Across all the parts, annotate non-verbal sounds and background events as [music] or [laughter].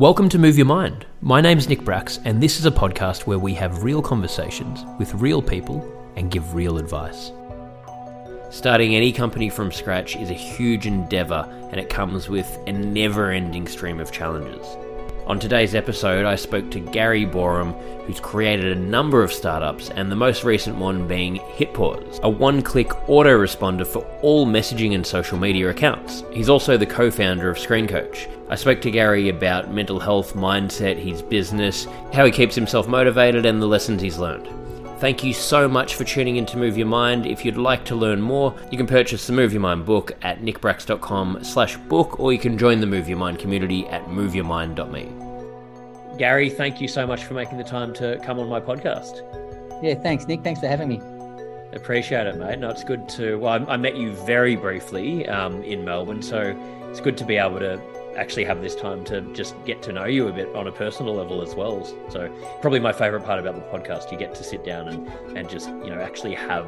Welcome to Move Your Mind. My name's Nick Bracks, and this is a podcast where we have real conversations with real people and give real advice. Starting any company from scratch is a huge endeavour, and it comes with a never ending stream of challenges. On today's episode, I spoke to Gary Borham, who's created a number of startups, and the most recent one being HitPauze, a one click autoresponder for all messaging and social media accounts. He's also the co founder of Screen Coach. I spoke to Gary about mental health, mindset, his business, how he keeps himself motivated, and the lessons he's learned. Thank you so much for tuning in to Move Your Mind. If you'd like to learn more, you can purchase the Move Your Mind book at nickbracks.com slash book, or you can join the Move Your Mind community at moveyourmind.me. Gary, thank you so much for making the time to come on my podcast. Yeah, thanks, Nick. Thanks for having me. Appreciate it, mate. No, it's good to. Well, I, I met you very briefly um, in Melbourne, so it's good to be able to actually have this time to just get to know you a bit on a personal level as well. So probably my favorite part about the podcast, you get to sit down and, and just, you know, actually have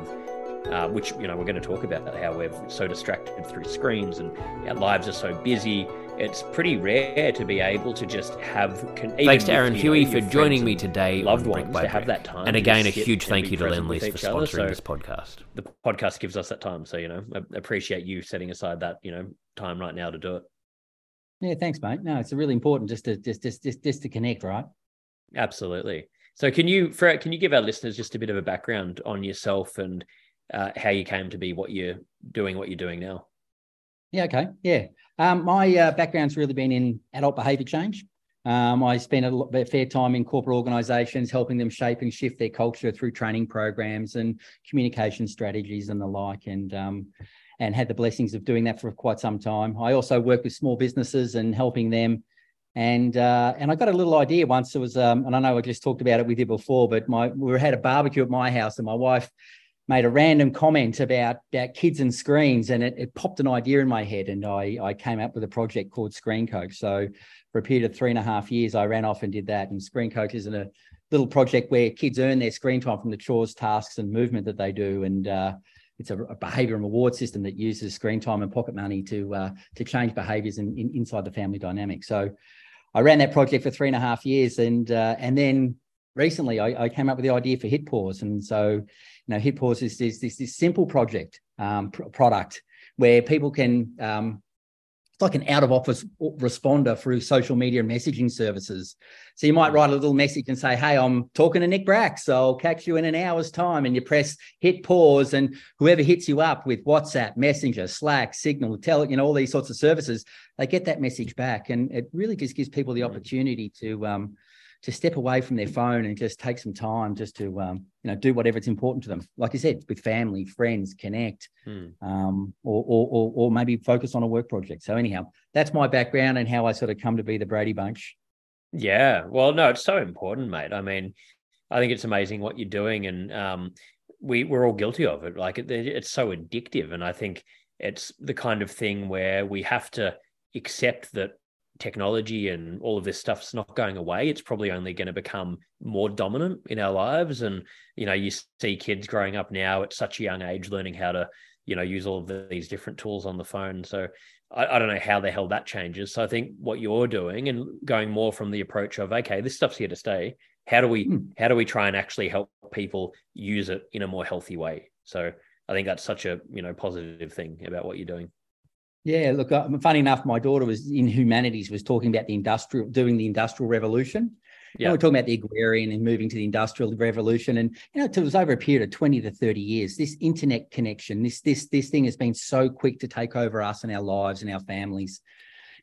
uh, which you know we're going to talk about that, how we're so distracted through screens and our lives are so busy. It's pretty rare to be able to just have. Con- Thanks to Aaron Huey for joining me today. Loved ones to have that time. And again, a huge thank you to Lendlease for sponsoring so this podcast. The podcast gives us that time, so you know, I appreciate you setting aside that you know time right now to do it. Yeah, thanks, mate. No, it's really important just to just just just, just to connect, right? Absolutely. So, can you, for, can you give our listeners just a bit of a background on yourself and uh, how you came to be what you're doing, what you're doing now? Yeah. Okay. Yeah. Um, my uh, background's really been in adult behaviour change. Um, I spent a, lot, a fair time in corporate organisations, helping them shape and shift their culture through training programs and communication strategies and the like. And um, and had the blessings of doing that for quite some time. I also work with small businesses and helping them. And uh, and I got a little idea once. It was, um, and I know I just talked about it with you before, but my we had a barbecue at my house, and my wife made a random comment about, about kids and screens, and it, it popped an idea in my head, and I I came up with a project called Screen Coach. So for a period of three and a half years, I ran off and did that. And Screen Coach is a little project where kids earn their screen time from the chores, tasks, and movement that they do, and uh, it's a, a behavior and reward system that uses screen time and pocket money to uh, to change behaviors in, in, inside the family dynamic. So I ran that project for three and a half years, and uh, and then recently I, I, came up with the idea for HitPauze, and so you know HitPauze is this this, this simple project um, pr- product where people can um, like an out of office responder through social media and messaging services. So you might write a little message and say, Hey, I'm talking to Nick Brack, so I'll catch you in an hour's time. And you press hit pause, and whoever hits you up with WhatsApp, Messenger, Slack, Signal, Tell, you know, all these sorts of services, they get that message back. And it really just gives people the opportunity to um, to step away from their phone and just take some time just to um, you know do whatever it's important to them. Like you said with family friends connect hmm. um, or, or, or, or maybe focus on a work project. So anyhow that's my background and how i sort of come to be the brady bunch. Yeah. Well no it's so important mate. I mean i think it's amazing what you're doing and um, we we're all guilty of it. Like it, it's so addictive and i think it's the kind of thing where we have to accept that technology and all of this stuff's not going away. It's probably only going to become more dominant in our lives. And, you know, you see kids growing up now at such a young age learning how to, you know, use all of these different tools on the phone. So I, I, don't know how the hell that changes. So I think what you're doing and going more from the approach of, okay, this stuff's here to stay. How do we, hmm. how do we try and actually help people use it in a more healthy way? So I think that's such a, you know, positive thing about what you're doing. Yeah, look, uh, funny enough, my daughter was in humanities, was talking about the industrial, doing the industrial revolution. Yeah, we're talking about the agrarian and moving to the industrial revolution, and you know, it was over a period of twenty to thirty years. This internet connection, this this this thing has been so quick to take over us and our lives and our families.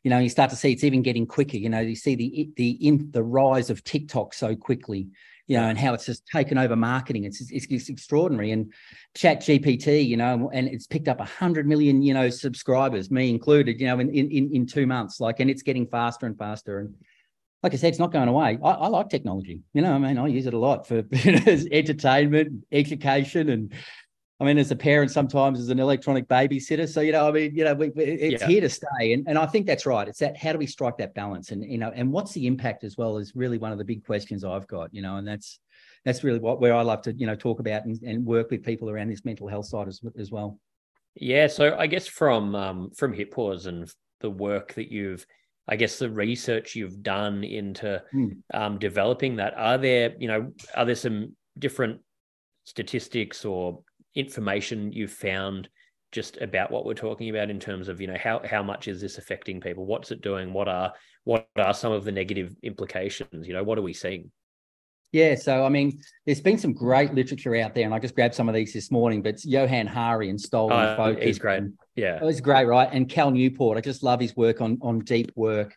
You know, you start to see it's even getting quicker. You know, you see the the in the rise of TikTok so quickly you know, and how it's just taken over marketing. It's, it's, it's extraordinary. And Chat GPT, you know, and it's picked up a hundred million, you know, subscribers, me included, you know, in, in in two months. Like, and it's getting faster and faster. And like I said, it's not going away. I, I like technology. You know, I mean, I use it a lot for [laughs] you know, entertainment, education, and I mean, as a parent, sometimes as an electronic babysitter. So, you know, I mean, you know, we, it's yeah. here to stay. And, and I think that's right. It's that how do we strike that balance? And, you know, and what's the impact as well is really one of the big questions I've got, you know, and that's that's really what where I love to, you know, talk about and, and work with people around this mental health side as, as well. Yeah. So I guess from um, from HitPauze and the work that you've I guess the research you've done into mm. um, developing that, are there, you know, are there some different statistics or information you've found just about what we're talking about in terms of you know how how much is this affecting people? What's it doing? What are what are some of the negative implications? You know what are we seeing? Yeah so i mean there's been some great literature out there and i just grabbed some of these this morning but Johann Hari and stolen oh, focus he's great yeah. Oh, he's great right? And cal newport i just love his work on on deep work.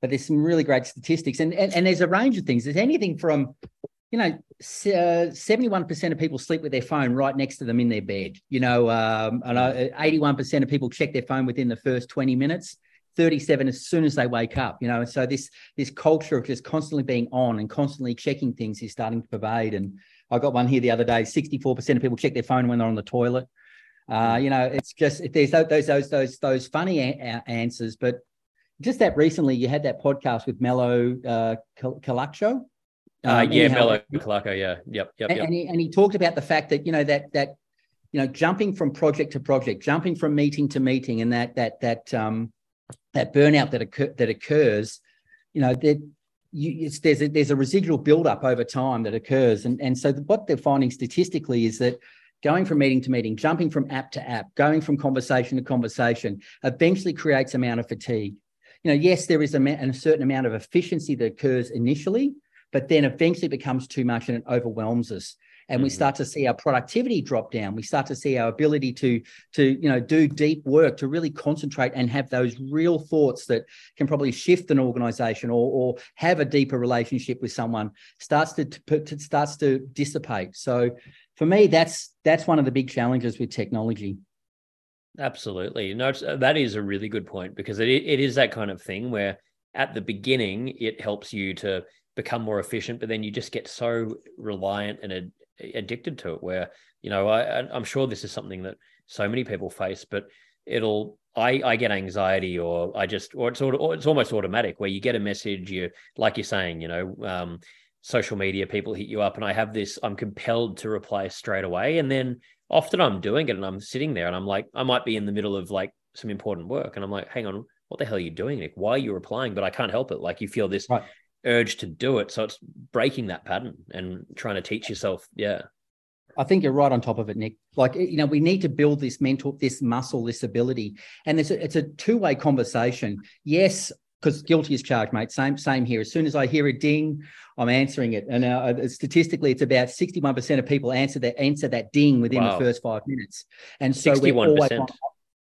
But there's some really great statistics and and, and there's a range of things. There's anything from you know, uh, seventy-one percent of people sleep with their phone right next to them in their bed. You know, um, and eighty-one percent of people check their phone within the first twenty minutes. 37 as soon as they wake up you know and so this this culture of just constantly being on and constantly checking things is starting to pervade and i got one here the other day 64% of people check their phone when they're on the toilet uh, you know it's just there's those those those those funny a- answers but just that recently you had that podcast with Melo uh, Calacho uh, um, yeah, Melo Clarko. Yeah, yep, yep, and, yep. And he, and he talked about the fact that you know that that you know jumping from project to project, jumping from meeting to meeting, and that that that um that burnout that occur, that occurs, you know that you, there's a, there's a residual buildup over time that occurs, and and so what they're finding statistically is that going from meeting to meeting, jumping from app to app, going from conversation to conversation, eventually creates amount of fatigue. You know, yes, there is a, a certain amount of efficiency that occurs initially, but then eventually it becomes too much and it overwhelms us. And mm-hmm. we start to see our productivity drop down. We start to see our ability to to you know do deep work to really concentrate and have those real thoughts that can probably shift an organization or, or have a deeper relationship with someone starts to, to starts to dissipate. So for me that's that's one of the big challenges with technology. Absolutely. No that is a really good point because it, it is that kind of thing where at the beginning it helps you to become more efficient, but then you just get so reliant and ad- addicted to it. Where you know, I, I'm sure this is something that so many people face, but it'll I, I get anxiety or I just or it's or it's almost automatic where you get a message you like you're saying you know um, social media people hit you up and I have this I'm compelled to reply straight away. And then often I'm doing it and I'm sitting there and I'm like I might be in the middle of like some important work and I'm like hang on what the hell are you doing Nick? Why are you replying? But I can't help it. Like you feel this right urge to do it. So it's breaking that pattern and trying to teach yourself. Yeah. I think you're right on top of it, Nick. Like you know, we need to build this mental, this muscle, this ability, and it's a, it's a two way conversation. Yes, because guilty is charged, mate. Same same here. As soon as I hear a ding, I'm answering it. And uh, statistically, it's about 61 percent of people answer that answer that ding within wow. the first five minutes. And so 61%. we're always on,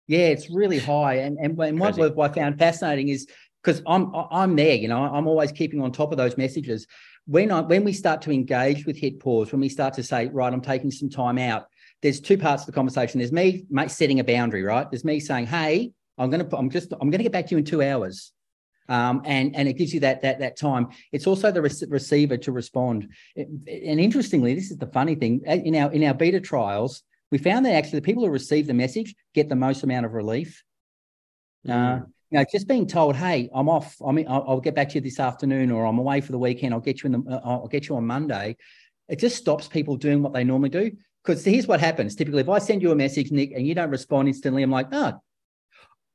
yeah, it's really high. And and, and I found fascinating is because I'm I'm there, you know, I'm always keeping on top of those messages. When I when we start to engage with hit pause, when we start to say, right, I'm taking some time out, there's two parts of the conversation. There's me setting a boundary, right? There's me saying, hey, I'm gonna I'm just I'm gonna get back to you in two hours. Um, and and it gives you that that that time. It's also the re- receiver to respond. And interestingly, this is the funny thing in our in our beta trials, we found that actually the people who receive the message get the most amount of relief. Mm. Uh, you know, just being told, "Hey, I'm off. I mean, I'll, I'll, get back to you this afternoon, or I'm away for the weekend. I'll get you in the. Uh, I'll get you on Monday." It just stops people doing what they normally do. Because here's what happens: typically, if I send you a message, Nick, and you don't respond instantly, I'm like, "Ah, oh,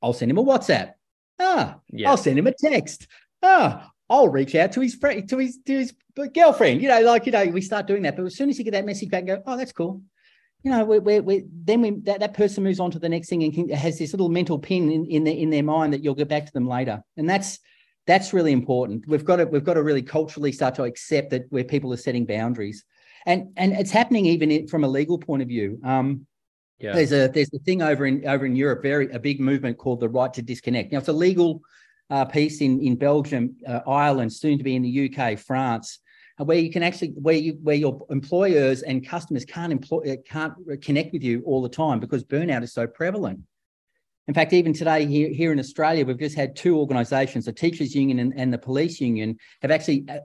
I'll send him a WhatsApp. Ah, yeah. I'll send him a text. Ah, I'll reach out to his friend, to his to his girlfriend. You know, like you know, we start doing that. But as soon as you get that message back, and go, "Oh, that's cool." You know, we we we then we that, that person moves on to the next thing and can, has this little mental pin in in, the, in their mind that you'll get back to them later, and that's that's really important. We've got to we've got to really culturally start to accept that where people are setting boundaries, and and it's happening even in, from a legal point of view. Um, yeah. There's a there's a thing over in over in Europe, very a big movement called the right to disconnect. Now it's a legal uh, piece in in Belgium, uh, Ireland, soon to be in the UK, France, where you can actually where you where your employers and customers can't employ can't connect with you all the time because burnout is so prevalent. In fact, even today here, here in Australia, we've just had two organisations, the teachers union and, and, the police union, have actually uh,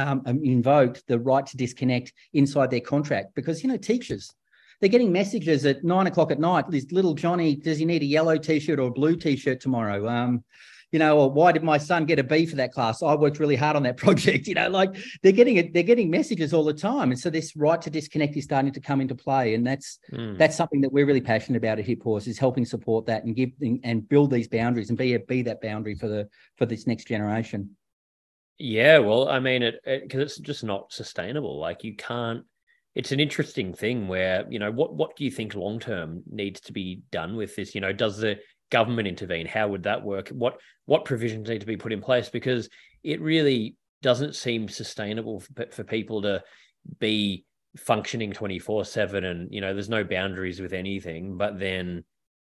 um, um, invoked the right to disconnect inside their contract because you know teachers they're getting messages at nine o'clock at night. This little Johnny, does he need a yellow t-shirt or a blue t-shirt tomorrow? Um, you know, or why did my son get a B for that class? I worked really hard on that [laughs] project. You know, like they're getting it, they're getting messages all the time. And so this right to disconnect is starting to come into play. And that's mm. that's something that we're really passionate about at HitPauze is helping support that and give and build these boundaries and be a, be that boundary for the for this next generation. Yeah, well, I mean, it because it, it's just not sustainable. Like you can't. It's an interesting thing where you know what what do you think long term needs to be done with this? You know, does the government intervene? How would that work? What what provisions need to be put in place? Because it really doesn't seem sustainable for, for people to be functioning 24 7 and you know there's no boundaries with anything but then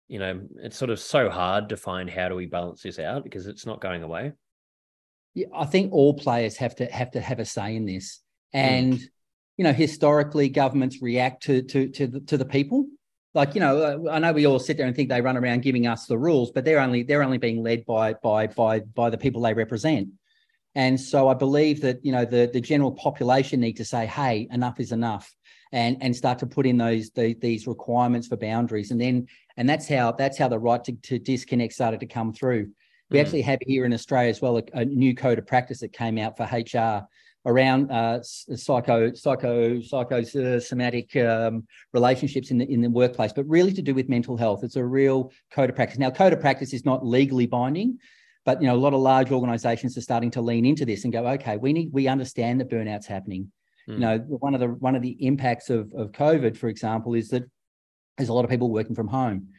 you know it's sort of so hard to find how do we balance this out because it's not going away yeah i think all players have to have to have a say in this hmm. and mm. you know historically governments react to to to the, to the people like you know i know we all sit there and think they run around giving us the rules but they're only they're only being led by by by by the people they represent. And so i believe that you know the the general population need to say hey enough is enough and and start to put in those the, these requirements for boundaries. And then and that's how that's how the right to, to disconnect started to come through. We mm. actually have here in australia as well a, a new code of practice that came out for hr around uh, psycho, psycho, psychosomatic um, relationships in the in the workplace, but really to do with mental health. It's a real code of practice. Now, code of practice is not legally binding, but you know a lot of large organisations are starting to lean into this and go, okay, we need we understand that burnout's happening. Mm. You know, one of the one of the impacts of of COVID, for example, is that there's a lot of people working from home.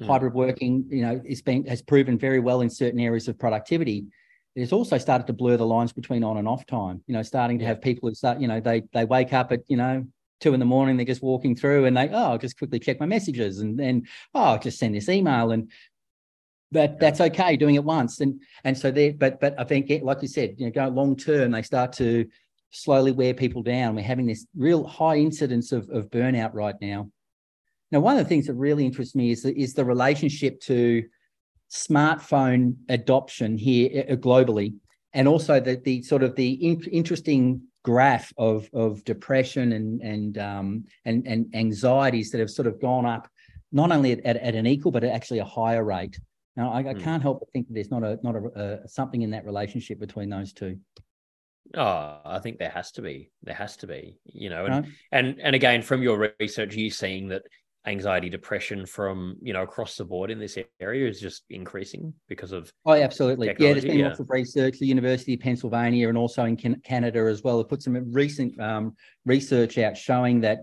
Mm. Hybrid working, you know, is has proven very well in certain areas of productivity it's also started to blur the lines between on and off time. You know, starting to have people who start, you know, they they wake up at you know two in the morning, they're just walking through and they oh I'll just quickly check my messages and then oh I'll just send this email and but that's okay doing it once and and so they but but I think like you said you know go long term they start to slowly wear people down. We're having this real high incidence of of burnout right now. Now one of the things that really interests me is the, is the relationship to smartphone adoption here uh, globally, and also the, the sort of the in, interesting graph of, of depression and and, um, and and anxieties that have sort of gone up, not only at, at, at an equal but actually a higher rate. Now, I, I mm. can't help but think that there's not a not a, a, something in that relationship between those two. Oh, I think there has to be. There has to be. You know, and and and again, from your research, you seeing that anxiety depression from you know across the board in this area is just increasing because of oh absolutely technology. yeah there's been yeah. lots of research the university of pennsylvania and also in canada as well have put some recent um, research out showing that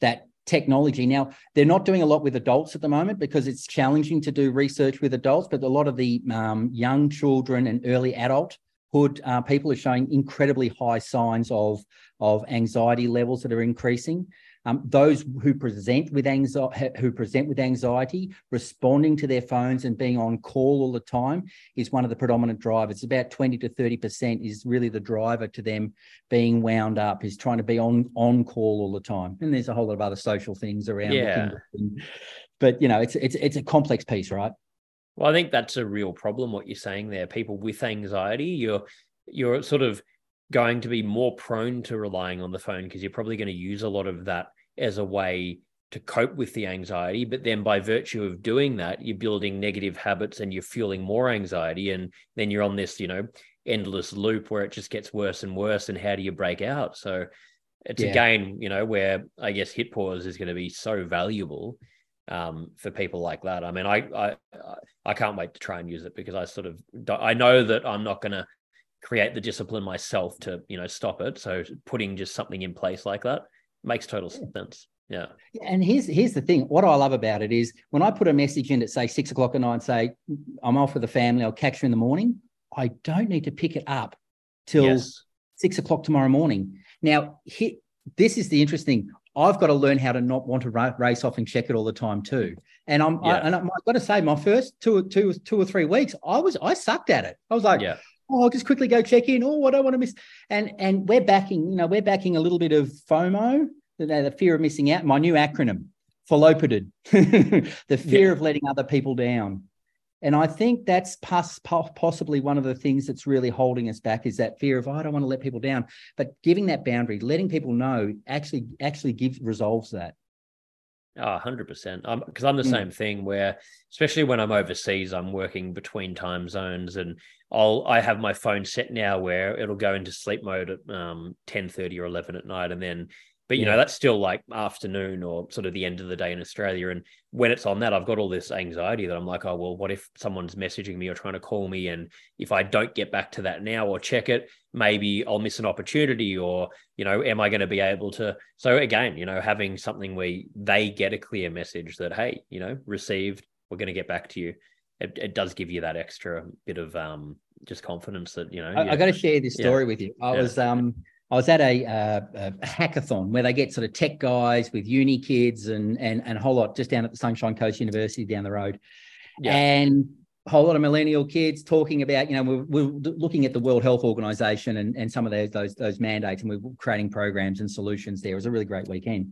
that technology now they're not doing a lot with adults at the moment because it's challenging to do research with adults but a lot of the um, young children and early adulthood uh, people are showing incredibly high signs of of anxiety levels that are increasing um, those who present with anxiety, who present with anxiety, responding to their phones and being on call all the time is one of the predominant drivers. About 20 to 30% is really the driver to them being wound up, is trying to be on on call all the time. And there's a whole lot of other social things around. Yeah. But you know, it's it's it's a complex piece, right? Well, I think that's a real problem. What you're saying there, people with anxiety, you're you're sort of going to be more prone to relying on the phone because you're probably going to use a lot of that as a way to cope with the anxiety. But then by virtue of doing that, you're building negative habits and you're fueling more anxiety. And then you're on this, you know, endless loop where it just gets worse and worse. And how do you break out? So it's yeah. again, you know, where I guess hit pause is going to be so valuable um, for people like that. I mean, I, I I can't wait to try and use it because I sort of I know that I'm not going to create the discipline myself to you know stop it. So putting just something in place like that makes total sense. Yeah. yeah. And here's here's the thing. What I love about it is when I put a message in at say six o'clock at night say, I'm off with the family, I'll catch you in the morning. I don't need to pick it up till yes. six o'clock tomorrow morning. Now, this is the interesting. I've got to learn how to not want to race off and check it all the time too. And I'm, yeah. I, and I've got to say, my first two, two, two or three weeks, I was, I sucked at it. I was like, yeah. Oh, I'll just quickly go check in. Oh, I don't want to miss. And and we're backing, you know, we're backing a little bit of FOMO, the, the fear of missing out. My new acronym, FOLOPIDed, [laughs] the fear yeah. of letting other people down. And I think that's pos- possibly one of the things that's really holding us back is that fear of oh, I don't want to let people down. But giving that boundary, letting people know, actually actually gives resolves that. Oh, 100%. Because I'm, I'm, the mm. same thing where, especially when I'm overseas, I'm working between time zones and I'll, I have my phone set now where it'll go into sleep mode at um, 10 30 or 11 at night. And then but you yeah. know, that's still like afternoon or sort of the end of the day in Australia. And when it's on that, I've got all this anxiety that I'm like, oh well, what if someone's messaging me or trying to call me? And if I don't get back to that now or check it, maybe I'll miss an opportunity, or you know, am I going to be able to? So again, you know, having something where they get a clear message that, hey, you know, received, we're going to get back to you. It, it does give you that extra bit of um just confidence that you know. I, I got to share this story yeah. with you. I yeah. was um I was at a, uh, a, hackathon where they get sort of tech guys with uni kids and and and a whole lot just down at the Sunshine Coast University down the road, yeah. and a whole lot of millennial kids talking about you know we're, we're looking at the World Health Organization and and some of those those those mandates and we're creating programs and solutions there. It was a really great weekend,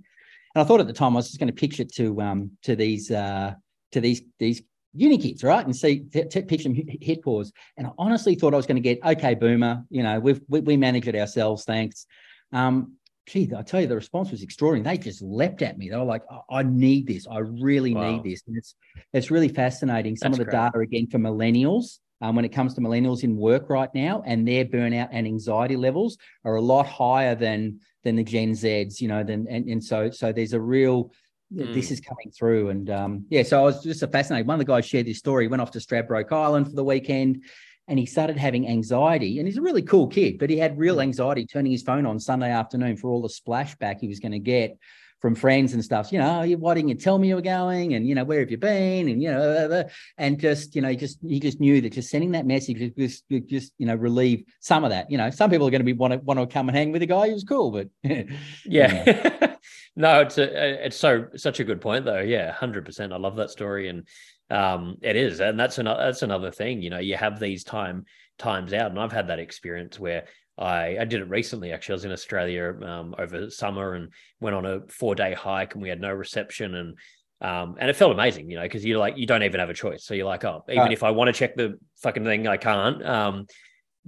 and I thought at the time I was just going to pitch it to um to these uh to these these uni kids, right? And see, t- t- pitch them hit pause. And I honestly thought I was going to get, okay, boomer, you know, we've, we, we manage it ourselves, thanks. Um, gee, I tell you, the response was extraordinary. They just leapt at me. They were like, I need this. I really wow. need this. And it's, it's really fascinating. Some That's of the great. data, again, for millennials, um, when it comes to millennials in work right now and their burnout and anxiety levels are a lot higher than than the Gen Zs, you know, then and, and so so there's a real mm. this is coming through. And um, yeah, so I was just a fascinated. One of the guys shared this story. He went off to Stradbroke Island for the weekend and he started having anxiety. And he's a really cool kid, but he had real mm. anxiety turning his phone on Sunday afternoon for all the splashback he was going to get from friends and stuff. You know, why didn't you tell me you were going? And you know, where have you been? And you know, and just you know, just he just knew that just sending that message just just you know relieve some of that. You know, some people are going to be want to want to come and hang with a guy who's cool, but [laughs] yeah. [laughs] no, it's a, it's so such a good point though. Yeah, hundred percent. I love that story, and um, it is, and that's another that's another thing. You know, you have these time times out, and I've had that experience where I I did it recently. Actually, I was in Australia um, over summer and went on a four day hike, and we had no reception, and um, and it felt amazing, you know, because you're like you don't even have a choice. So you're like, oh, even if I want to check the fucking thing, I can't. Um,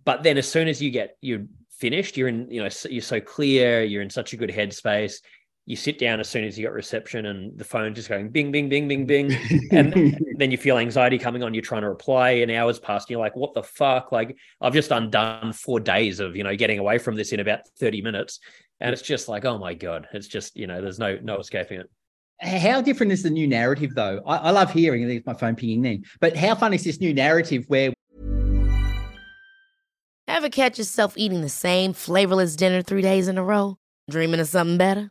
but then as soon as you get you're finished, you're in, you know, you're so clear, you're in such a good headspace you sit down as soon as you got reception and the phone just going bing, bing, bing, bing, bing. [laughs] and then you feel anxiety coming on. You're trying to reply and hours pass and you're like, what the fuck? Like I've just undone four days of, you know, getting away from this in about 30 minutes. And it's just like, oh my God, it's just, you know, there's no, no escaping it. How different is the new narrative though? I, I love hearing, there's my phone pinging then, but how fun is this new narrative where Ever catch yourself eating the same flavorless dinner three days in a row? Dreaming of something better?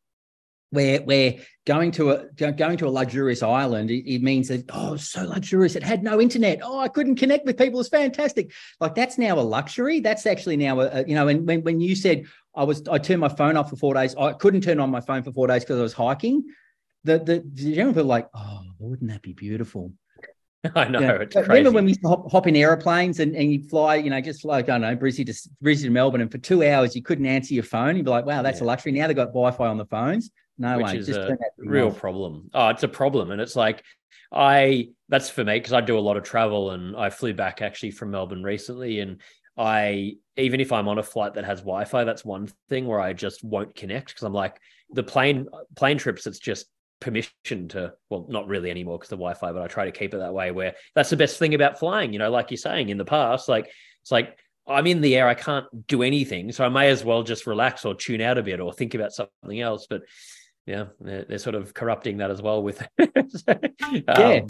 where where going to a going to a luxurious island it, it, means that oh so luxurious it had no internet oh i couldn't connect with people it's fantastic like that's now a luxury that's actually now a, you know and when, when you said i was i turned my phone off for four days i couldn't turn on my phone for four days because i was hiking the the, the general people like oh wouldn't that be beautiful [laughs] I know. It's Remember when we used hop, hop in airplanes and, and you fly, you know, just like, I don't know, Brisbane to, Brisbane to Melbourne, and for two hours you couldn't answer your phone. You'd be like, wow, that's yeah. a luxury. Now they've got Wi Fi on the phones. No which way. is Just a real off. problem. Oh, it's a problem, and it's like I. That's for me because I do a lot of travel, and I flew back actually from Melbourne recently, and I even if I'm on a flight that has Wi-Fi, that's one thing where I just won't connect because I'm like the plane plane trips. It's just permission to well not really anymore because the wi-fi but i try to keep it that way where that's the best thing about flying you know like you're saying in the past like it's like i'm in the air i can't do anything so i may as well just relax or tune out a bit or think about something else but yeah, they're, they're, sort of corrupting that as well with. [laughs] um, yeah.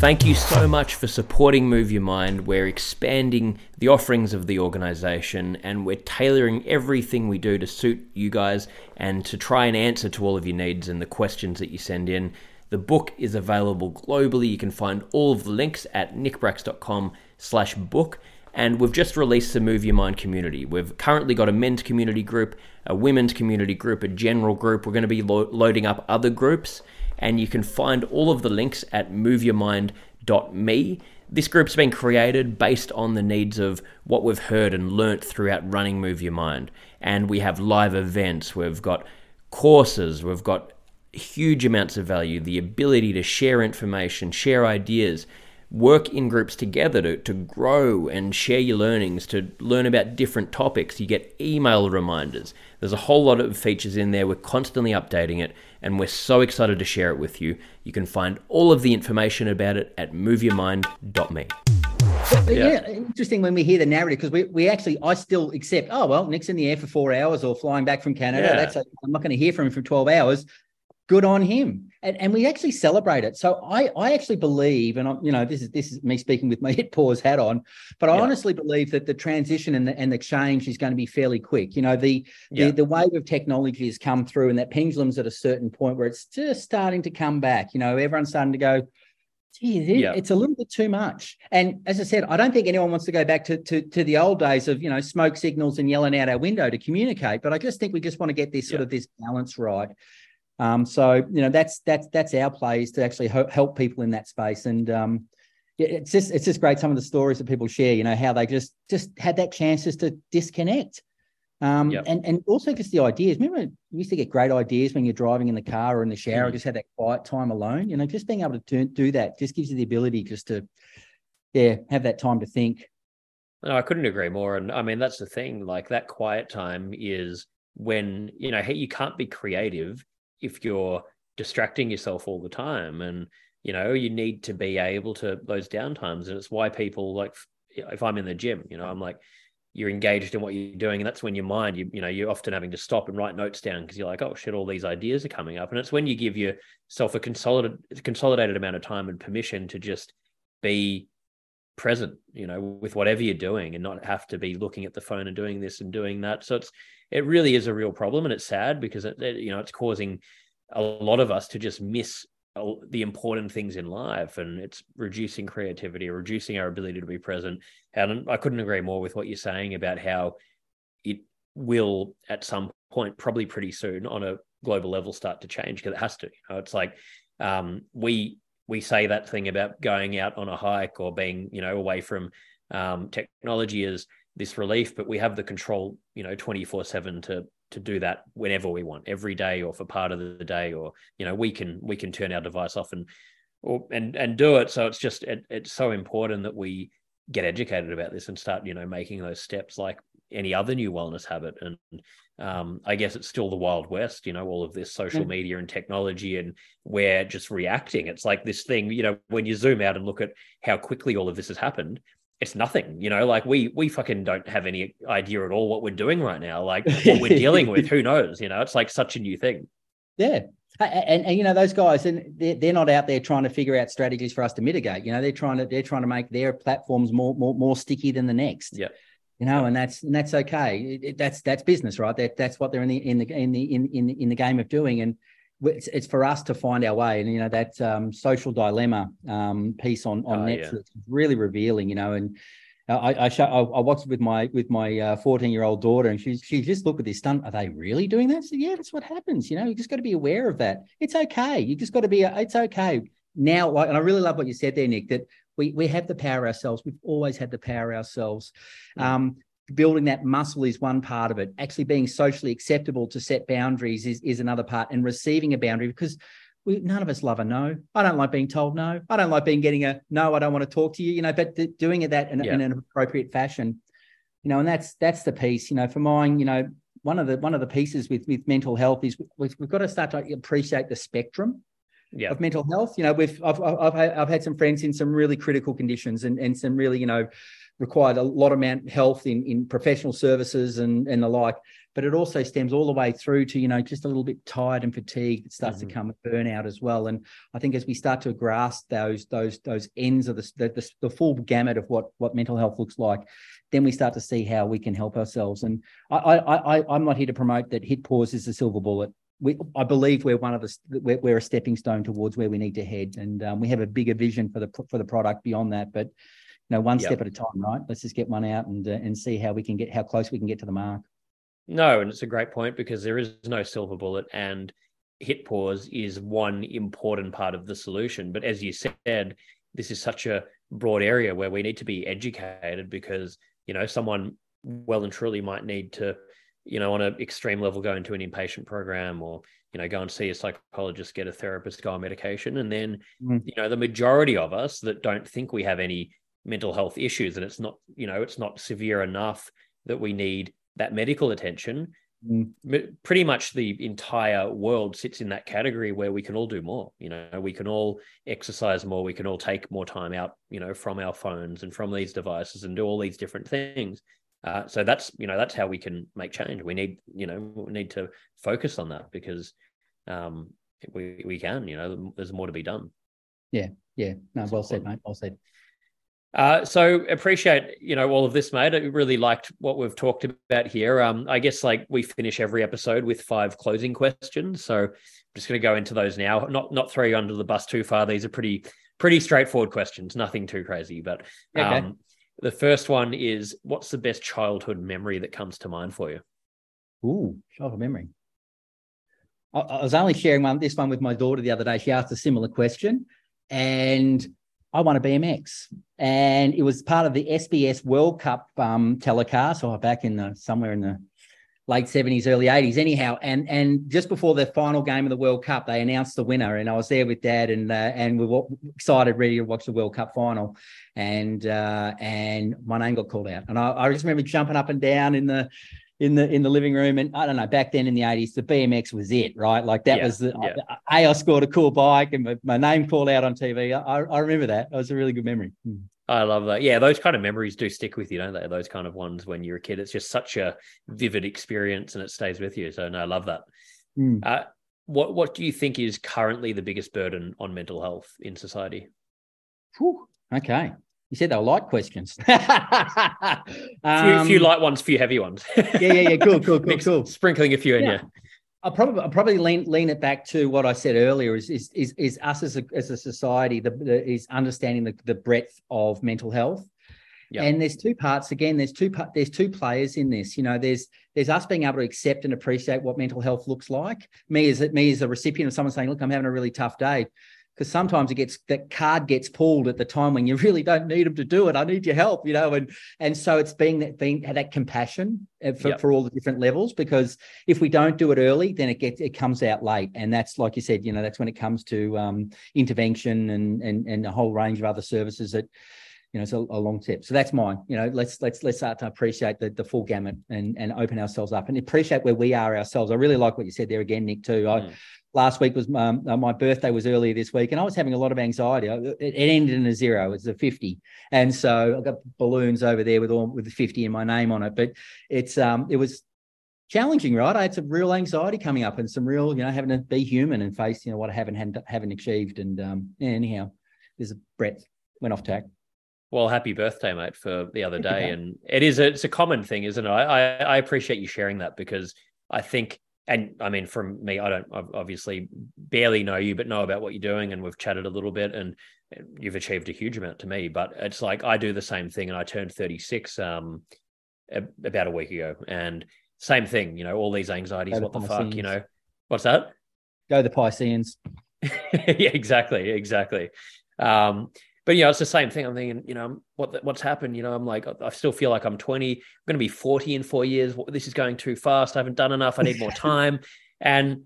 Thank you so much for supporting Move Your Mind. We're expanding the offerings of the organization and we're tailoring everything we do to suit you guys and to try and answer to all of your needs and the questions that you send in. The book is available globally. You can find all of the links at nickbracks.com slash book. And we've just released the Move Your Mind community. We've currently got a men's community group, a women's community group, a general group. We're going to be lo- loading up other groups and you can find all of the links at moveyourmind.me. This group's been created based on the needs of what we've heard and learnt throughout running Move Your Mind. And we have live events, we've got courses, we've got huge amounts of value, the ability to share information, share ideas, work in groups together to, to grow and share your learnings, to learn about different topics. You get email reminders. There's a whole lot of features in there. We're constantly updating it, and we're so excited to share it with you. You can find all of the information about it at moveyourmind.me. But, yeah. yeah. interesting when we hear the narrative because we, we actually I still accept. Oh well, Nick's in the air for four hours or flying back from Canada. Yeah. That's a, I'm not going to hear from him for twelve hours good on him and, and we actually celebrate it so i i actually believe and i'm you know this is this is me speaking with my [laughs] hit pause hat on but i honestly believe that the transition and the, and the change is going to be fairly quick you know the, yeah. the the wave of technology has come through and that pendulum's at a certain point where it's just starting to come back you know everyone's starting to go Geez, it, yeah. it's a little bit too much. And as I said, I don't think anyone wants to go back to, to, to the old days of, you know, smoke signals and yelling out our window to communicate. But I just think we just want to get this sort of this balance right. Um, so you know that's that's that's our play is to actually help people in that space, and um, it's just it's just great some of the stories that people share. You know how they just just had that chance just to disconnect, um, yep. and and also just the ideas. Remember, you used to get great ideas when you're driving in the car or in the shower. Mm. Just had that quiet time alone. You know, just being able to do, do that just gives you the ability just to, yeah, have that time to think. No, I couldn't agree more. And I mean, that's the thing. Like that quiet time is when you know hey, you can't be creative if you're distracting yourself all the time and you know you need to be able to those downtimes. And it's why people like if i'm in the gym you know i'm like you're engaged in what you're doing. And that's when your mind you, you know you're often having to stop and write notes down because you're like oh shit all these ideas are coming up. And it's when you give yourself a consolidated consolidated amount of time and permission to just be present you know with whatever you're doing and not have to be looking at the phone and doing this and doing that. So it's it really is a real problem and it's sad because it, it you know it's causing a lot of us to just miss the important things in life and it's reducing creativity reducing our ability to be present. And i couldn't agree more with what you're saying about how it will at some point probably pretty soon on a global level start to change because it has to you know? It's like um, we we say that thing about going out on a hike or being you know away from um, technology as this relief but we have the control you know 24 7 to to do that whenever we want every day or for part of the day or you know we can we can turn our device off and or and and do it. So it's just it, it's so important that we get educated about this and start you know making those steps like any other new wellness habit. And um, i guess it's still the wild west you know all of this social media and technology and we're just reacting. It's like this thing you know when you zoom out and look at how quickly all of this has happened it's nothing, you know, like we we fucking don't have any idea at all what we're doing right now. Like [laughs] what we're dealing with, who knows? You know, it's like such a new thing. Yeah. And, and, you know those guys and they're, they're not out there trying to figure out strategies for us to mitigate you know they're trying to they're trying to make their platforms more more, more sticky than the next yeah you know and that's and that's okay it, that's that's business right that that's what they're in the in the in the in in, in the game of doing and it's, it's for us to find our way. And you know that um, social dilemma um, piece on on oh, Netflix yeah. is really revealing. You know, and I I, show, I, I watched it with my with my fourteen uh, year old daughter, and she's she just looked at this stunt. Are they really doing that? So yeah, that's what happens. You know, you just got to be aware of that. It's okay. You just got to be. It's okay now. And I really love what you said there, Nick. That we we have the power ourselves. We've always had the power ourselves. Um, building that muscle is one part of it. Actually being socially acceptable to set boundaries is, is another part and receiving a boundary because we, none of us love a no. I don't like being told no. I don't like being getting a no. I don't want to talk to you. You know, but th- doing it that in, yeah. in, an appropriate fashion, you know, and that's that's the piece. You know, for mine, you know, one of the one of the pieces with with mental health is we've, we've got to start to appreciate the spectrum yeah. of mental health. You know, we've I've, I've I've had some friends in some really critical conditions and and some really you know required a lot of amount health in, in professional services and, and the like. But it also stems all the way through to, you know, just a little bit tired and fatigued. It starts mm-hmm. to come with burnout as well. And I think as we start to grasp those those those ends of the, the, the full gamut of what what mental health looks like, then we start to see how we can help ourselves. And I, I, I I'm not here to promote that hit pause is a silver bullet. We, I believe we're one of the we're, we're, a stepping stone towards where we need to head, and um, we have a bigger vision for the for the product beyond that. But know, one yep. step at a time, right? Let's just get one out and uh, and see how we can get how close we can get to the mark. No, and it's a great point because there is no silver bullet, and hit pause is one important part of the solution. But as you said, this is such a broad area where we need to be educated because you know someone well and truly might need to you know on an extreme level go into an inpatient program or you know go and see a psychologist get a therapist go on medication and then mm. you know the majority of us that don't think we have any mental health issues and it's not you know it's not severe enough that we need that medical attention mm. pretty much the entire world sits in that category where we can all do more you know we can all exercise more we can all take more time out you know from our phones and from these devices and do all these different things uh, so that's you know that's how we can make change. We need you know we need to focus on that because um, we we can you know there's more to be done. Yeah, yeah. No, well said, mate. Well said. Uh, so appreciate you know all of this, mate. I really liked what we've talked about here. Um, I guess like we finish every episode with five closing questions, so I'm just going to go into those now. Not not throw you under the bus too far. These are pretty pretty straightforward questions, nothing too crazy. But um, okay. The first one is what's the best childhood memory that comes to mind for you? Ooh, childhood memory. I, I was only sharing one this one with my daughter the other day. She asked a similar question, and I won a BMX, and it was part of the SBS World Cup um, telecast. Or back in the somewhere in the late 70s, early 80s, anyhow. And and just before the final game of the World Cup, they announced the winner, and I was there with Dad, and uh, and we were excited, ready to watch the World Cup final. And uh, and my name got called out, and I, I just remember jumping up and down in the in the in the living room. And I don't know, back then in the 80s, the BMX was it, right? Like that yeah, was the yeah. I, I scored a cool bike and my, my, name called out on TV. I, I remember that. That was a really good memory. Hmm. I love that. Yeah, those kind of memories do stick with you, don't they? Those kind of ones when you're a kid. It's just such a vivid experience and it stays with you. So no, I love that. Mm. Uh, what what do you think is currently the biggest burden on mental health in society? Whew, okay. You said they were light questions. um, [laughs] few, few, light ones, few heavy ones. [laughs] yeah, yeah, yeah. Cool, cool, cool, cool. Sprinkling a few in, yeah. I'll probably I'll probably lean lean it back to what I said earlier is is is, is us as a as a society the, the is understanding the, the breadth of mental health. Yep. And there's two parts again. There's two there's two players in this. You know, there's there's us being able to accept and appreciate what mental health looks like. Me as me as a recipient of someone saying, "Look, I'm having a really tough day." Because sometimes it gets that card gets pulled at the time when you really don't need them to do it. I need your help, you know, and and so it's being that being that compassion uh, for, yep. for all the different levels because if we don't do it early, then it gets it comes out late, and that's like you said, you know, that's when it comes to um, intervention and and and a whole range of other services that you know it's a, a, long step so that's mine. You know let's let's let's start to appreciate the, the full gamut and and open ourselves up and appreciate where we are ourselves. I really like what you said there again nick too. Mm. i last week was um, uh, my birthday was earlier this week and i was having a lot of anxiety. It, it ended in a zero. It's a 50 and so i've got balloons over there with all with the 50 and my name on it. But it's um it was challenging right? I had some real anxiety coming up and some real you know having to be human and face you know what i haven't had haven't achieved. And um anyhow there's a breath went off tack well, happy birthday, mate, for the other day. And it is a, it's a common thing, isn't it? I, I appreciate you sharing that because I think and I mean, from me, I don't obviously barely know you, but know about what you're doing, and we've chatted a little bit, and you've achieved a huge amount to me. But it's like I do the same thing, and I turned 36 um, about a week ago, and same thing. You know, all these anxieties. What the fuck? You know, what's that? Go the Pisceans. [laughs] yeah, exactly, exactly. Um, but you know, it's the same thing. I'm thinking, you know, what what's happened? You know, I'm like, I still feel like I'm 20. I'm going to be 40 in four years. This is going too fast. I haven't done enough. I need more [laughs] time. and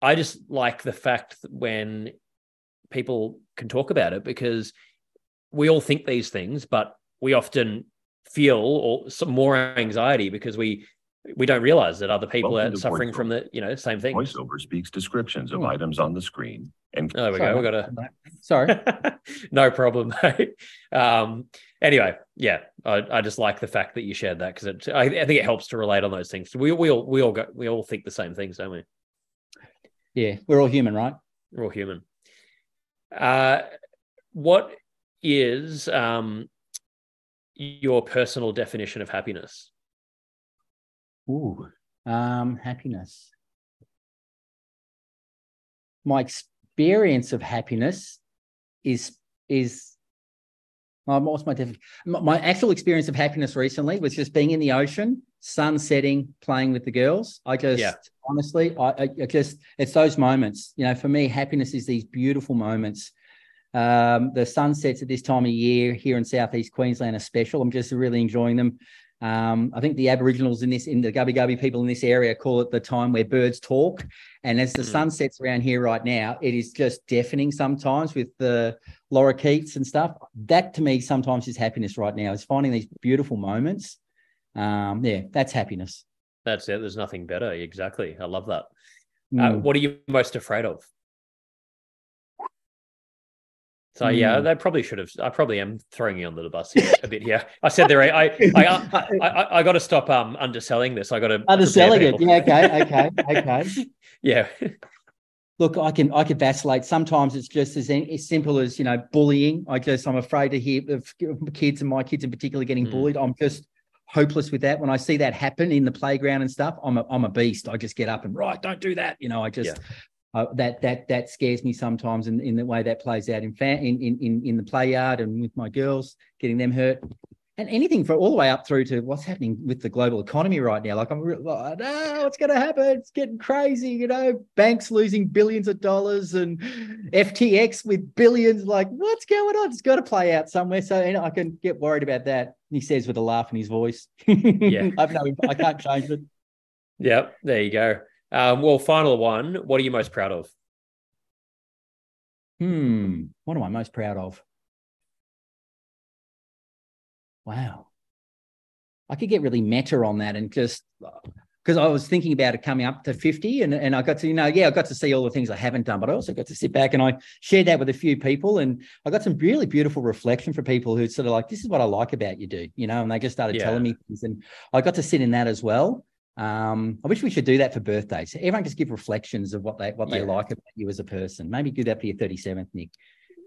I just like the fact that when people can talk about it because we all think these things, but we often feel or some more anxiety because we we don't realize that other people Welcome are suffering from the you know same thing. Voiceover speaks descriptions of oh. items on the screen. And oh, there we sorry, go. We got a sorry, [laughs] no problem. [laughs] um, anyway, yeah, I, I just like the fact that you shared that because I, I think it helps to relate on those things. We we all we all go we all think the same things, don't we? Yeah, we're all human, right? We're all human. Uh, what is um your personal definition of happiness? Ooh, um, happiness. My experience of happiness is is um, what's my definition? My actual experience of happiness recently was just being in the ocean, sun setting, playing with the girls. I just Yeah. honestly, I, I I just it's those moments. You know, for me, happiness is these beautiful moments. Um, the sunsets at this time of year here in southeast Queensland are special. I'm just really enjoying them. Um, I think the Aboriginals in this, in the Gubbi Gubbi people in this area, call it the time where birds talk. And as the Mm. sun sets around here right now, it is just deafening sometimes with the lorikeets and stuff. That to me sometimes is happiness right now. Is finding these beautiful moments. Um, yeah, that's happiness. That's it. There's nothing better. Exactly. I love that. Uh, Mm. what are you most afraid of? So yeah, Hmm. they probably should have. I probably am throwing you under the bus here a bit here. I said there. I I I, I, [laughs] I, got to stop um underselling this. I got to Underselling it. Yeah, okay, okay, okay. [laughs] yeah. Look, I can I can vacillate. Sometimes it's just as, as simple as you know bullying. I just I'm afraid to hear of kids and my kids in particular getting Mm. bullied. I'm just hopeless with that. When I see that happen in the playground and stuff, I'm a I'm a beast. I just get up and right, don't do that. You know, I just uh, that that that scares me sometimes in, in the way that plays out in, in in in the play yard and with my girls, getting them hurt. And anything for all the way up through to what's happening with the global economy right now. Like I'm like, no, what's going to happen? It's getting crazy. You know, banks losing billions of dollars and FTX with billions. Like, what's going on? It's got to play out somewhere. So you know, I can get worried about that. He says with a laugh in his voice. Yeah. [laughs] I've no, I can't change it. Yep. There you go. Um, well, final one. What are you most proud of? Hmm. What am I most proud of? Wow. I could get really meta on that and just because I was thinking about it coming up to 50 and, and I got to, you know, yeah, I got to see all the things I haven't done, but I also got to sit back and I shared that with a few people and I got some really beautiful reflection for people who sort of like, this is what I like about you do, you know, and they just started Yeah. telling me things and I got to sit in that as well. Um, I wish we should do that for birthdays. Everyone just give reflections of what they what they Yeah. like about you as a person. Maybe do that for your 37th, Nick.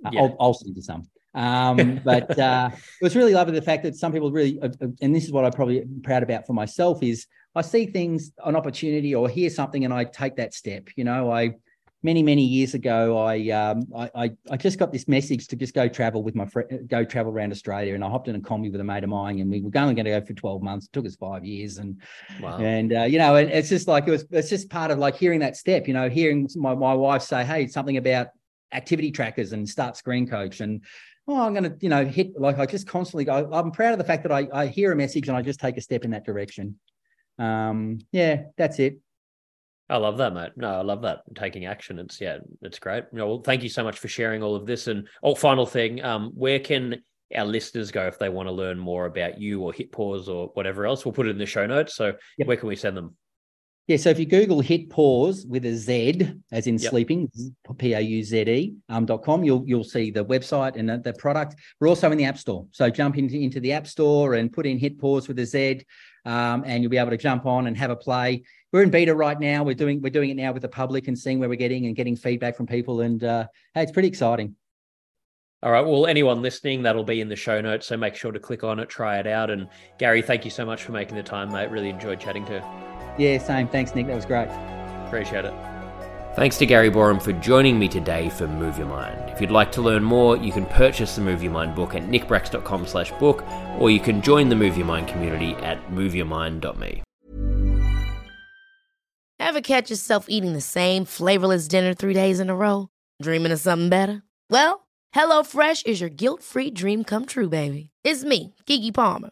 Uh, Yeah. I'll, I'll send you some. Um, [laughs] but uh, it was really lovely the fact that some people really, uh, uh, and this is what I'm probably proud about for myself is I see things, an opportunity, or hear something, and I take that step. You know, I many many years ago, I um, I, I I just got this message to just go travel with my friend, go travel around Australia, and I hopped in a combi with a mate of mine, and we were only going to go for 12 months. It took us five years, and Wow. and uh, you know, and it's just like it was. It's just part of like hearing that step. You know, hearing my my wife say, "Hey, something about activity trackers and start screen coach," and oh, I'm going to you know hit like I just constantly go. I'm proud of the fact that I I hear a message and I just take a step in that direction. Um, yeah, that's it. I love that, mate. No, I love that taking action. It's yeah, it's great. No, well, thank you so much for sharing all of this. And oh, final thing, um, where can our listeners go if they want to learn more about you or HitPauze or whatever else? We'll put it in the show notes. So Yep. where can we send them? Yeah, so if you Google hit pause with a Z, as in Yep. sleeping, P A U Z E um, dot com, you'll you'll see the website and the, the product. We're also in the App Store, so jump into into the App Store and put in hit pause with a Z, um, and you'll be able to jump on and have a play. We're in beta right now. We're doing we're doing it now with the public and seeing where we're getting and getting feedback from people, and uh, hey, it's pretty exciting. All right. Well, anyone listening, that'll be in the show notes. So make sure to click on it, try it out. And Gary, thank you so much for making the time, mate. Really enjoyed chatting to you. Yeah, same. Thanks, Nick. That was great. Appreciate it. Thanks to Gary Borham for joining me today for Move Your Mind. If you'd like to learn more, you can purchase the Move Your Mind book at nickbracks.com slash book, or you can join the Move Your Mind community at moveyourmind.me. Ever catch yourself eating the same flavorless dinner three days in a row? Dreaming of something better? Well, HelloFresh is your guilt free dream come true, baby. It's me, Keke Palmer.